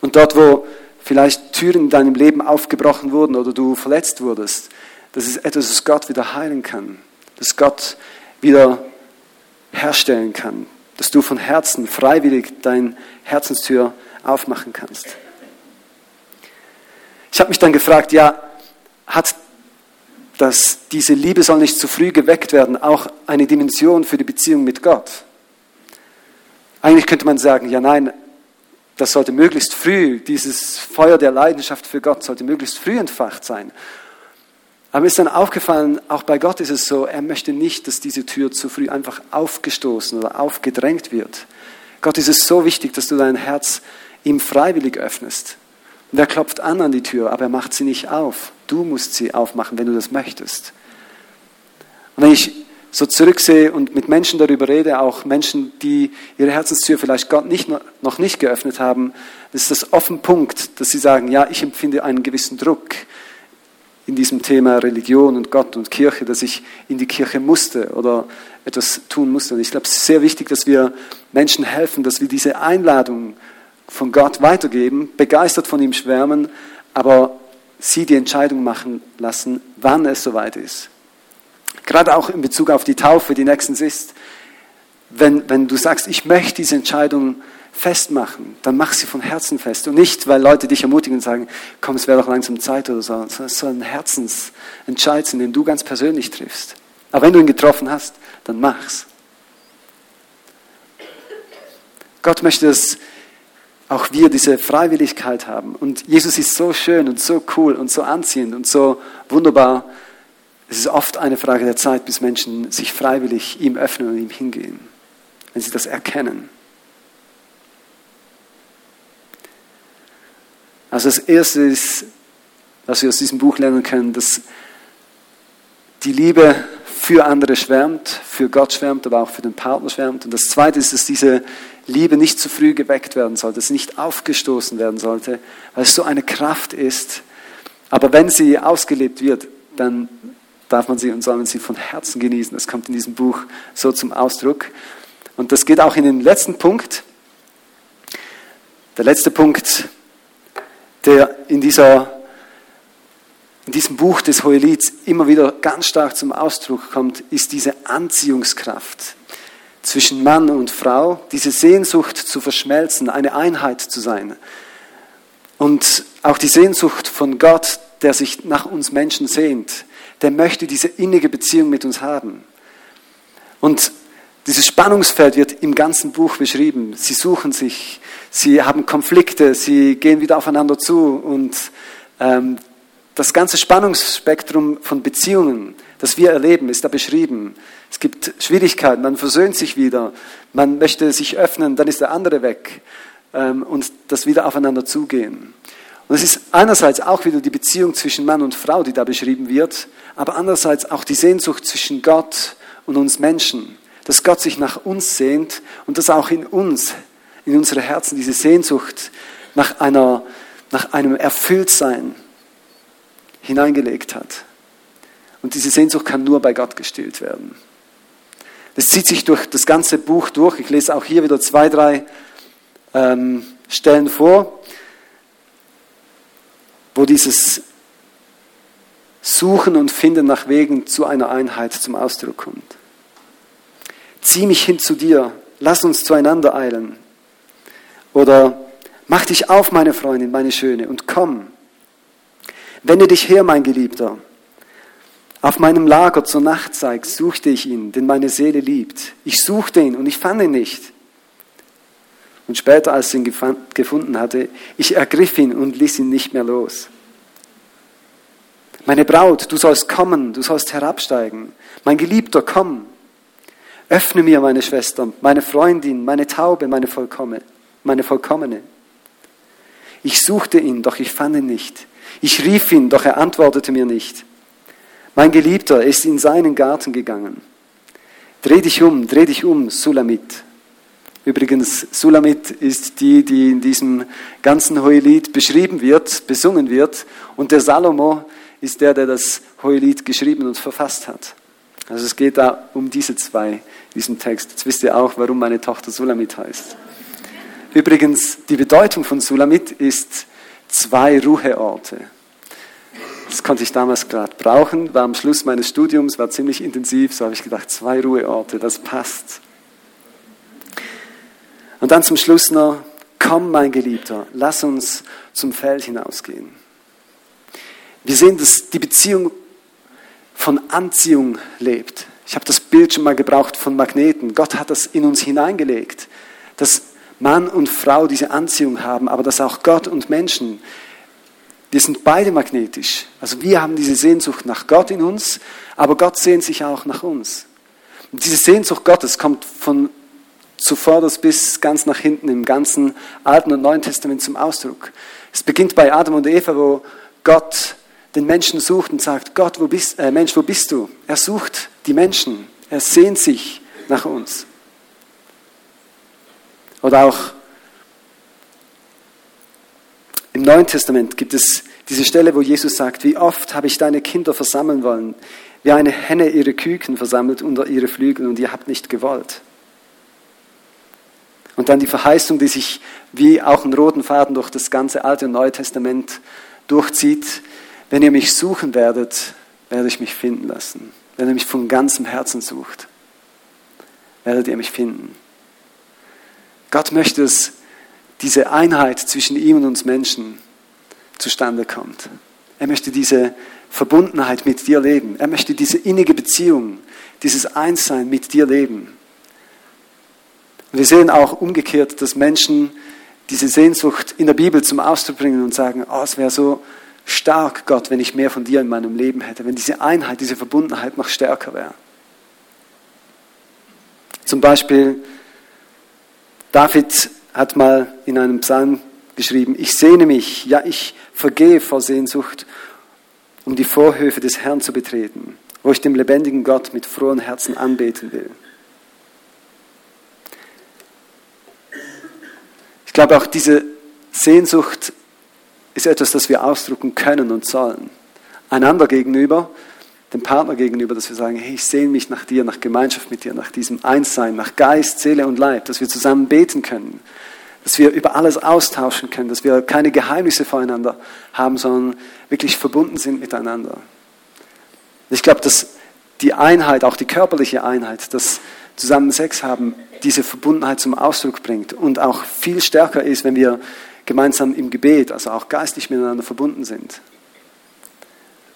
Und dort, wo vielleicht Türen in deinem Leben aufgebrochen wurden oder du verletzt wurdest, das ist etwas, das Gott wieder heilen kann, das Gott wieder herstellen kann, dass du von Herzen freiwillig deine Herzenstür aufmachen kannst. Ich habe mich dann gefragt, ja, hat das, diese Liebe soll nicht zu früh geweckt werden, auch eine Dimension für die Beziehung mit Gott? Eigentlich könnte man sagen, ja nein, das sollte möglichst früh, dieses Feuer der Leidenschaft für Gott sollte möglichst früh entfacht sein. Aber mir ist dann aufgefallen, auch bei Gott ist es so, er möchte nicht, dass diese Tür zu früh einfach aufgestoßen oder aufgedrängt wird. Gott ist es so wichtig, dass du dein Herz ihm freiwillig öffnest. Und er klopft an an die Tür, aber er macht sie nicht auf. Du musst sie aufmachen, wenn du das möchtest. Und wenn ich so zurücksehe und mit Menschen darüber rede, auch Menschen, die ihre Herzenstür vielleicht Gott nicht, noch nicht geöffnet haben, ist das offen Punkt, dass sie sagen, ja, ich empfinde einen gewissen Druck in diesem Thema Religion und Gott und Kirche, dass ich in die Kirche musste oder etwas tun musste. Und ich glaube, es ist sehr wichtig, dass wir Menschen helfen, dass wir diese Einladung von Gott weitergeben, begeistert von ihm schwärmen, aber sie die Entscheidung machen lassen, wann es soweit ist. Gerade auch in Bezug auf die Taufe, die nächstens ist. Wenn, wenn du sagst, ich möchte diese Entscheidung festmachen, dann mach sie von Herzen fest. Und nicht, weil Leute dich ermutigen und sagen, komm, es wäre doch langsam Zeit oder so. Es soll ein Herzensentscheid sein, den du ganz persönlich triffst. Aber wenn du ihn getroffen hast, dann mach's. Gott möchte, dass auch wir diese Freiwilligkeit haben. Und Jesus ist so schön und so cool und so anziehend und so wunderbar, es ist oft eine Frage der Zeit, bis Menschen sich freiwillig ihm öffnen und ihm hingehen, wenn sie das erkennen. Also das Erste ist, was wir aus diesem Buch lernen können, dass die Liebe für andere schwärmt, für Gott schwärmt, aber auch für den Partner schwärmt. Und das Zweite ist, dass diese Liebe nicht zu früh geweckt werden sollte, dass sie nicht aufgestoßen werden sollte, weil es so eine Kraft ist. Aber wenn sie ausgelebt wird, dann darf man sie und soll man sie von Herzen genießen. Das kommt in diesem Buch so zum Ausdruck. Und das geht auch in den letzten Punkt. Der letzte Punkt, der in, dieser, in diesem Buch des Hohelieds immer wieder ganz stark zum Ausdruck kommt, ist diese Anziehungskraft zwischen Mann und Frau, diese Sehnsucht zu verschmelzen, eine Einheit zu sein. Und auch die Sehnsucht von Gott, der sich nach uns Menschen sehnt, der möchte diese innige Beziehung mit uns haben. Und dieses Spannungsfeld wird im ganzen Buch beschrieben. Sie suchen sich, sie haben Konflikte, sie gehen wieder aufeinander zu und ähm, das ganze Spannungsspektrum von Beziehungen, das wir erleben, ist da beschrieben. Es gibt Schwierigkeiten, man versöhnt sich wieder, man möchte sich öffnen, dann ist der andere weg ähm, und das wieder aufeinander zugehen. Und es ist einerseits auch wieder die Beziehung zwischen Mann und Frau, die da beschrieben wird, aber andererseits auch die Sehnsucht zwischen Gott und uns Menschen, dass Gott sich nach uns sehnt und dass auch in uns, in unsere Herzen diese Sehnsucht nach, einer, nach einem Erfülltsein hineingelegt hat. Und diese Sehnsucht kann nur bei Gott gestillt werden. Das zieht sich durch das ganze Buch durch. Ich lese auch hier wieder zwei, drei ähm, Stellen vor, wo dieses Suchen und Finden nach Wegen zu einer Einheit zum Ausdruck kommt. Zieh mich hin zu dir, lass uns zueinander eilen. Oder mach dich auf, meine Freundin, meine Schöne, und komm. Wende dich her, mein Geliebter. Auf meinem Lager zur Nachtzeit suchte ich ihn, denn meine Seele liebt. Ich suchte ihn und ich fand ihn nicht. Und später, als ich ihn gefunden hatte, ich ergriff ihn und ließ ihn nicht mehr los. Meine Braut, du sollst kommen, du sollst herabsteigen. Mein Geliebter, komm. Öffne mir, meine Schwester, meine Freundin, meine Taube. Meine Vollkommene. Ich suchte ihn, doch ich fand ihn nicht. Ich rief ihn, doch er antwortete mir nicht. Mein Geliebter ist in seinen Garten gegangen. Dreh dich um, dreh dich um, Sulamit. Übrigens, Sulamit ist die, die in diesem ganzen Hohelied beschrieben wird, besungen wird. Und der Salomo ist der, der das Hohelied geschrieben und verfasst hat. Also es geht da um diese zwei, diesen Text. Jetzt wisst ihr auch, warum meine Tochter Sulamit heißt. Übrigens, die Bedeutung von Sulamit ist zwei Ruheorte. Das konnte ich damals gerade brauchen, war am Schluss meines Studiums, war ziemlich intensiv, so habe ich gedacht, zwei Ruheorte, das passt. Und dann zum Schluss noch, komm mein Geliebter, lass uns zum Feld hinausgehen. Wir sehen, dass die Beziehung von Anziehung lebt. Ich habe das Bild schon mal gebraucht von Magneten. Gott hat das in uns hineingelegt, dass Mann und Frau diese Anziehung haben, aber dass auch Gott und Menschen, wir sind beide magnetisch. Also wir haben diese Sehnsucht nach Gott in uns, aber Gott sehnt sich auch nach uns. Und diese Sehnsucht Gottes kommt von zuvorderst bis ganz nach hinten im ganzen Alten und Neuen Testament zum Ausdruck. Es beginnt bei Adam und Eva, wo Gott den Menschen sucht und sagt, Gott, wo bist, äh, Mensch, wo bist du? Er sucht die Menschen. Er sehnt sich nach uns. Oder auch im Neuen Testament gibt es diese Stelle, wo Jesus sagt, wie oft habe ich deine Kinder versammeln wollen, wie eine Henne ihre Küken versammelt unter ihre Flügel und ihr habt nicht gewollt. Und dann die Verheißung, die sich wie auch einen roten Faden durch das ganze Alte und Neue Testament durchzieht. Wenn ihr mich suchen werdet, werde ich mich finden lassen. Wenn ihr mich von ganzem Herzen sucht, werdet ihr mich finden. Gott möchte, dass diese Einheit zwischen ihm und uns Menschen zustande kommt. Er möchte diese Verbundenheit mit dir leben. Er möchte diese innige Beziehung, dieses Einssein mit dir leben. Wir sehen auch umgekehrt, dass Menschen diese Sehnsucht in der Bibel zum Ausdruck bringen und sagen, oh, es wäre so stark, Gott, wenn ich mehr von dir in meinem Leben hätte, wenn diese Einheit, diese Verbundenheit noch stärker wäre. Zum Beispiel, David hat mal in einem Psalm geschrieben, ich sehne mich, ja, ich vergehe vor Sehnsucht, um die Vorhöfe des Herrn zu betreten, wo ich dem lebendigen Gott mit frohen Herzen anbeten will. Ich glaube auch diese Sehnsucht ist etwas, das wir ausdrucken können und sollen. Einander gegenüber, dem Partner gegenüber, dass wir sagen, hey, ich sehne mich nach dir, nach Gemeinschaft mit dir, nach diesem Einssein, nach Geist, Seele und Leib, dass wir zusammen beten können, dass wir über alles austauschen können, dass wir keine Geheimnisse voreinander haben, sondern wirklich verbunden sind miteinander. Ich glaube, dass die Einheit, auch die körperliche Einheit, das zusammen Sex haben, diese Verbundenheit zum Ausdruck bringt und auch viel stärker ist, wenn wir gemeinsam im Gebet, also auch geistlich miteinander verbunden sind.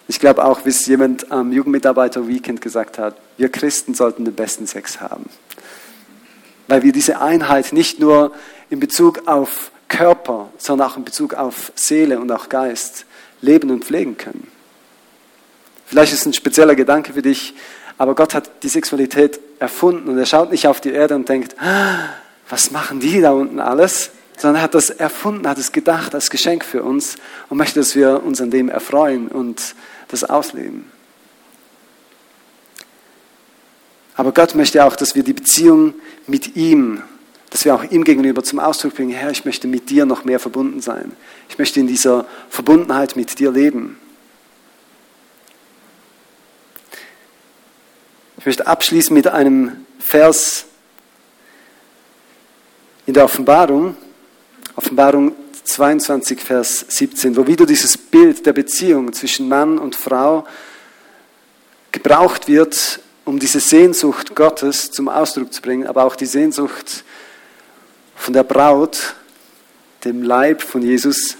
Ich glaube auch, wie es jemand am Jugendmitarbeiter-Weekend gesagt hat, wir Christen sollten den besten Sex haben. Weil wir diese Einheit nicht nur in Bezug auf Körper, sondern auch in Bezug auf Seele und auch Geist leben und pflegen können. Vielleicht ist es ein spezieller Gedanke für dich, aber Gott hat die Sexualität erfunden und er schaut nicht auf die Erde und denkt, ah, was machen die da unten alles? Sondern er hat das erfunden, hat es gedacht als Geschenk für uns und möchte, dass wir uns an dem erfreuen und das ausleben. Aber Gott möchte auch, dass wir die Beziehung mit ihm, dass wir auch ihm gegenüber zum Ausdruck bringen, Herr, ich möchte mit dir noch mehr verbunden sein. Ich möchte in dieser Verbundenheit mit dir leben. Ich möchte abschließen mit einem Vers in der Offenbarung, Offenbarung 22, Vers 17, wo wieder dieses Bild der Beziehung zwischen Mann und Frau gebraucht wird, um diese Sehnsucht Gottes zum Ausdruck zu bringen, aber auch die Sehnsucht von der Braut, dem Leib von Jesus,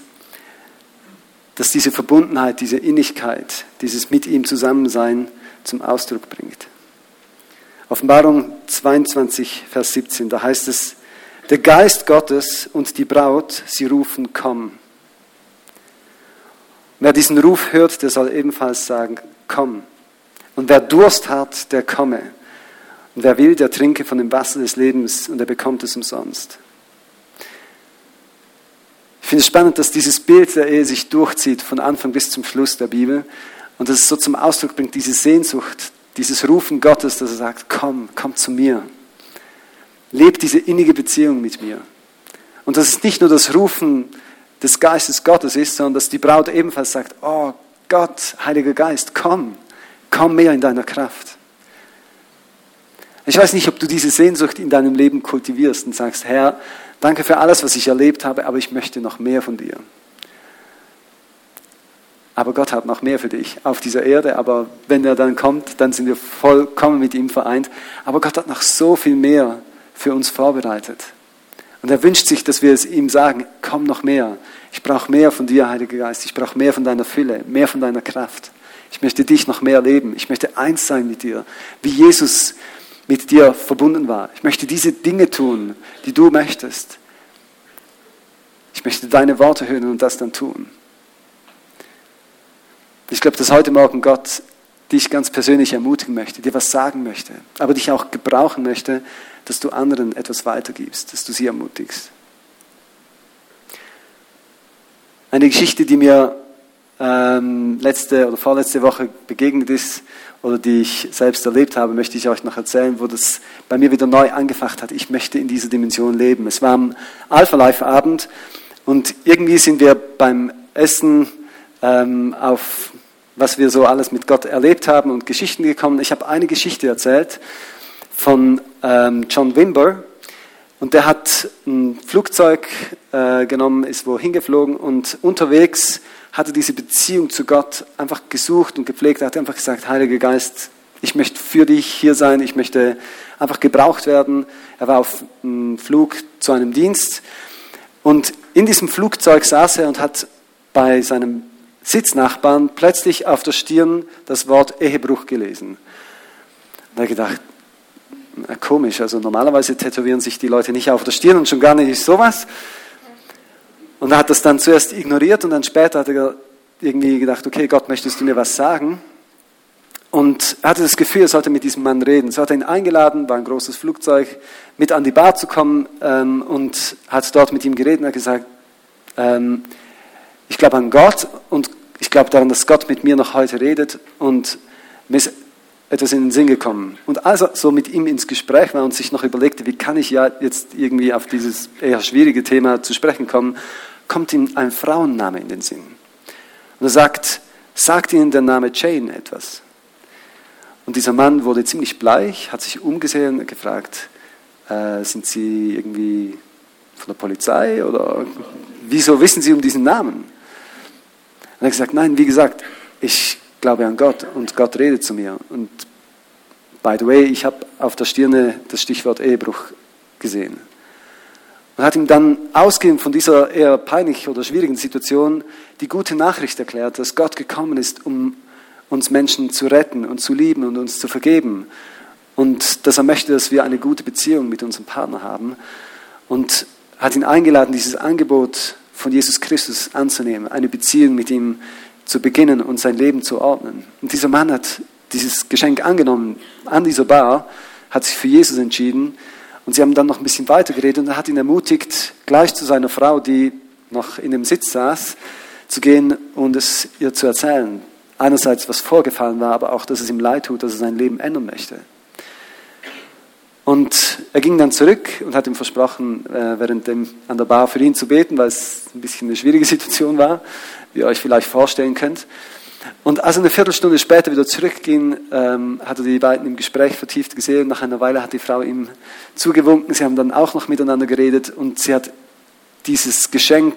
dass diese Verbundenheit, diese Innigkeit, dieses mit ihm Zusammensein zum Ausdruck bringt. Offenbarung 22, Vers 17, da heißt es, der Geist Gottes und die Braut, sie rufen, komm. Wer diesen Ruf hört, der soll ebenfalls sagen, komm. Und wer Durst hat, der komme. Und wer will, der trinke von dem Wasser des Lebens und er bekommt es umsonst. Ich finde es spannend, dass dieses Bild der Ehe sich durchzieht von Anfang bis zum Schluss der Bibel und dass es so zum Ausdruck bringt, diese Sehnsucht, dieses Rufen Gottes, dass er sagt, komm, komm zu mir. Lebt diese innige Beziehung mit mir. Und dass es nicht nur das Rufen des Geistes Gottes ist, sondern dass die Braut ebenfalls sagt, oh Gott, Heiliger Geist, komm, komm mehr in deiner Kraft. Ich weiß nicht, ob du diese Sehnsucht in deinem Leben kultivierst und sagst, Herr, danke für alles, was ich erlebt habe, aber ich möchte noch mehr von dir. Aber Gott hat noch mehr für dich auf dieser Erde. Aber wenn er dann kommt, dann sind wir vollkommen mit ihm vereint. Aber Gott hat noch so viel mehr für uns vorbereitet. Und er wünscht sich, dass wir es ihm sagen, komm noch mehr. Ich brauche mehr von dir, Heiliger Geist. Ich brauche mehr von deiner Fülle, mehr von deiner Kraft. Ich möchte dich noch mehr leben. Ich möchte eins sein mit dir, wie Jesus mit dir verbunden war. Ich möchte diese Dinge tun, die du möchtest. Ich möchte deine Worte hören und das dann tun. Ich glaube, dass heute Morgen Gott dich ganz persönlich ermutigen möchte, dir was sagen möchte, aber dich auch gebrauchen möchte, dass du anderen etwas weitergibst, dass du sie ermutigst. Eine Geschichte, die mir ähm, letzte oder vorletzte Woche begegnet ist oder die ich selbst erlebt habe, möchte ich euch noch erzählen, wo das bei mir wieder neu angefacht hat. Ich möchte in dieser Dimension leben. Es war am Alpha Life Abend und irgendwie sind wir beim Essen ähm, auf was wir so alles mit Gott erlebt haben und Geschichten gekommen. Ich habe eine Geschichte erzählt von ähm, John Wimber und der hat ein Flugzeug äh, genommen, ist wohin geflogen und unterwegs hatte diese Beziehung zu Gott einfach gesucht und gepflegt. Er hat einfach gesagt, Heiliger Geist, ich möchte für dich hier sein, ich möchte einfach gebraucht werden. Er war auf einem Flug zu einem Dienst und in diesem Flugzeug saß er und hat bei seinem Sitznachbarn plötzlich auf der Stirn das Wort Ehebruch gelesen. Und er gedacht, na, komisch, also normalerweise tätowieren sich die Leute nicht auf der Stirn und schon gar nicht sowas. Und er hat das dann zuerst ignoriert und dann später hat er irgendwie gedacht, okay, Gott, möchtest du mir was sagen? Und er hatte das Gefühl, er sollte mit diesem Mann reden. So hat er ihn eingeladen, war ein großes Flugzeug, mit an die Bar zu kommen ähm, und hat dort mit ihm geredet und hat gesagt, ähm, ich glaube an Gott und ich glaube daran, dass Gott mit mir noch heute redet und mir ist etwas in den Sinn gekommen. Und als er so mit ihm ins Gespräch war und sich noch überlegte, wie kann ich ja jetzt irgendwie auf dieses eher schwierige Thema zu sprechen kommen, kommt ihm ein Frauenname in den Sinn. Und er sagt, sagt Ihnen der Name Jane etwas? Und dieser Mann wurde ziemlich bleich, hat sich umgesehen und gefragt, äh, sind Sie irgendwie von der Polizei oder wieso wissen Sie um diesen Namen? er hat gesagt, nein, wie gesagt, ich glaube an Gott und Gott redet zu mir. Und by the way, ich habe auf der Stirne das Stichwort Ehebruch gesehen. Und hat ihm dann ausgehend von dieser eher peinlichen oder schwierigen Situation die gute Nachricht erklärt, dass Gott gekommen ist, um uns Menschen zu retten und zu lieben und uns zu vergeben. Und dass er möchte, dass wir eine gute Beziehung mit unserem Partner haben. Und hat ihn eingeladen, dieses Angebot von Jesus Christus anzunehmen, eine Beziehung mit ihm zu beginnen und sein Leben zu ordnen. Und dieser Mann hat dieses Geschenk angenommen an dieser Bar, hat sich für Jesus entschieden und sie haben dann noch ein bisschen weiter geredet und er hat ihn ermutigt, gleich zu seiner Frau, die noch in dem Sitz saß, zu gehen und es ihr zu erzählen. Einerseits, was vorgefallen war, aber auch, dass es ihm leid tut, dass er sein Leben ändern möchte. Und er ging dann zurück und hat ihm versprochen, äh, während dem an der Bar für ihn zu beten, weil es ein bisschen eine schwierige Situation war, wie ihr euch vielleicht vorstellen könnt. Und als er eine Viertelstunde später wieder zurückging, ähm, hat er die beiden im Gespräch vertieft gesehen. Nach einer Weile hat die Frau ihm zugewunken. Sie haben dann auch noch miteinander geredet und sie hat dieses Geschenk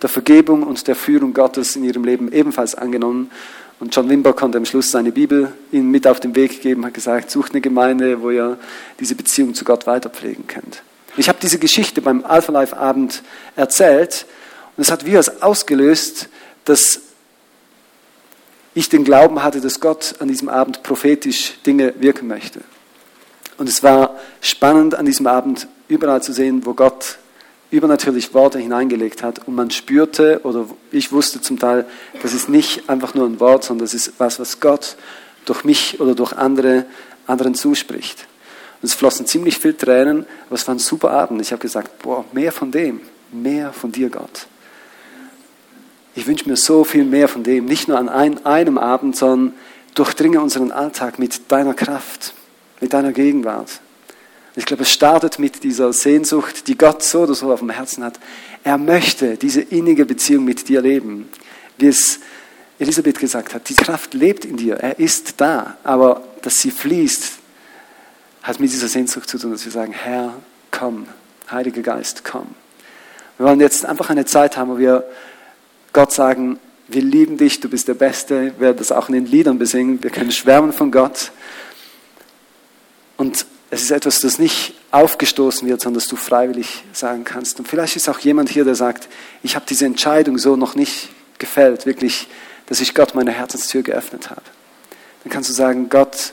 der Vergebung und der Führung Gottes in ihrem Leben ebenfalls angenommen und John Wimber konnte am Schluss seine Bibel ihnen mit auf den Weg geben, hat gesagt, sucht eine Gemeinde, wo ihr diese Beziehung zu Gott weiterpflegen könnt. Ich habe diese Geschichte beim Alpha Life Abend erzählt und es hat wie was ausgelöst, dass ich den Glauben hatte, dass Gott an diesem Abend prophetisch Dinge wirken möchte. Und es war spannend an diesem Abend überall zu sehen, wo Gott übernatürlich Worte hineingelegt hat und man spürte oder ich wusste zum Teil, das ist nicht einfach nur ein Wort, sondern das ist was, was Gott durch mich oder durch andere anderen zuspricht. Und es flossen ziemlich viel Tränen, aber es war ein super Abend. Ich habe gesagt, boah, mehr von dem, mehr von dir, Gott. Ich wünsche mir so viel mehr von dem, nicht nur an ein, einem Abend, sondern durchdringe unseren Alltag mit deiner Kraft, mit deiner Gegenwart. Ich glaube, es startet mit dieser Sehnsucht, die Gott so oder so auf dem Herzen hat. Er möchte diese innige Beziehung mit dir leben. Wie es Elisabeth gesagt hat, die Kraft lebt in dir, er ist da, aber dass sie fließt, hat mit dieser Sehnsucht zu tun, dass wir sagen, Herr, komm, Heiliger Geist, komm. Wir wollen jetzt einfach eine Zeit haben, wo wir Gott sagen, wir lieben dich, du bist der Beste, wir werden das auch in den Liedern besingen, wir können schwärmen von Gott. Und es ist etwas, das nicht aufgestoßen wird, sondern das du freiwillig sagen kannst. Und vielleicht ist auch jemand hier, der sagt, ich habe diese Entscheidung so noch nicht gefällt, wirklich, dass ich Gott meine Herzenstür geöffnet habe. Dann kannst du sagen, Gott,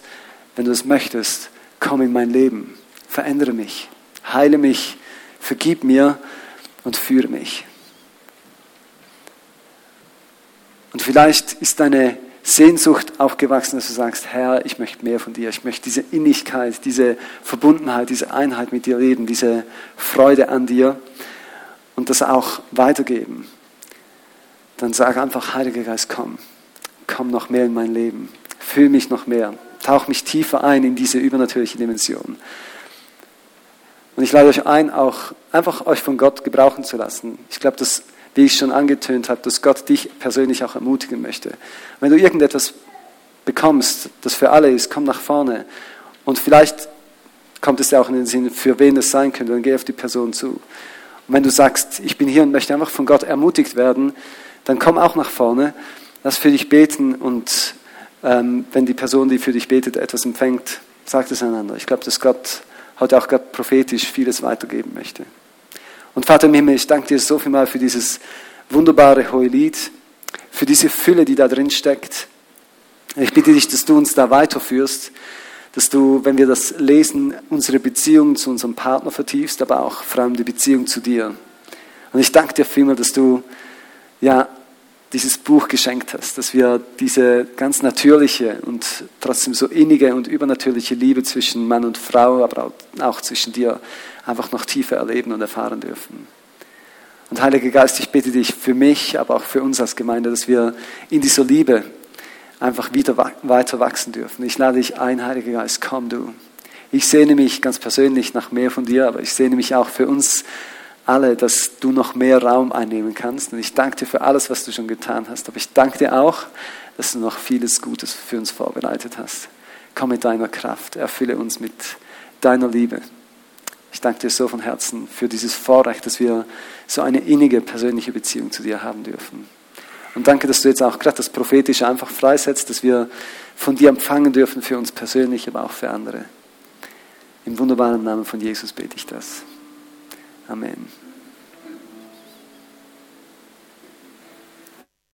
wenn du es möchtest, komm in mein Leben, verändere mich, heile mich, vergib mir und führe mich. Und vielleicht ist deine Sehnsucht aufgewachsen, dass du sagst, Herr, ich möchte mehr von dir. Ich möchte diese Innigkeit, diese Verbundenheit, diese Einheit mit dir leben, diese Freude an dir und das auch weitergeben. Dann sag einfach, Heiliger Geist, komm. Komm noch mehr in mein Leben. Fühl mich noch mehr. Tauch mich tiefer ein in diese übernatürliche Dimension. Und ich lade euch ein, auch einfach euch von Gott gebrauchen zu lassen. Ich glaube, das wie ich schon angetönt habe, dass Gott dich persönlich auch ermutigen möchte. Wenn du irgendetwas bekommst, das für alle ist, komm nach vorne. Und vielleicht kommt es ja auch in den Sinn, für wen es sein könnte, dann geh auf die Person zu. Und wenn du sagst, ich bin hier und möchte einfach von Gott ermutigt werden, dann komm auch nach vorne, lass für dich beten und ähm, wenn die Person, die für dich betet, etwas empfängt, sagt es einander. Ich glaube, dass Gott heute auch Gott prophetisch vieles weitergeben möchte. Und Vater im Himmel, ich danke dir so viel mal für dieses wunderbare Hohelied, für diese Fülle, die da drin steckt. Ich bitte dich, dass du uns da weiterführst, dass du, wenn wir das lesen, unsere Beziehung zu unserem Partner vertiefst, aber auch vor allem die Beziehung zu dir. Und ich danke dir vielmal, dass du ja dieses Buch geschenkt hast, dass wir diese ganz natürliche und trotzdem so innige und übernatürliche Liebe zwischen Mann und Frau, aber auch zwischen dir einfach noch tiefer erleben und erfahren dürfen. Und Heiliger Geist, ich bitte dich für mich, aber auch für uns als Gemeinde, dass wir in dieser Liebe einfach wieder weiter wachsen dürfen. Ich lade dich ein, Heiliger Geist, komm du. Ich sehne mich ganz persönlich nach mehr von dir, aber ich sehne mich auch für uns alle, dass du noch mehr Raum einnehmen kannst. Und ich danke dir für alles, was du schon getan hast. Aber ich danke dir auch, dass du noch vieles Gutes für uns vorbereitet hast. Komm mit deiner Kraft, erfülle uns mit deiner Liebe. Ich danke dir so von Herzen für dieses Vorrecht, dass wir so eine innige persönliche Beziehung zu dir haben dürfen. Und danke, dass du jetzt auch gerade das Prophetische einfach freisetzt, dass wir von dir empfangen dürfen für uns persönlich, aber auch für andere. Im wunderbaren Namen von Jesus bete ich das. Amen.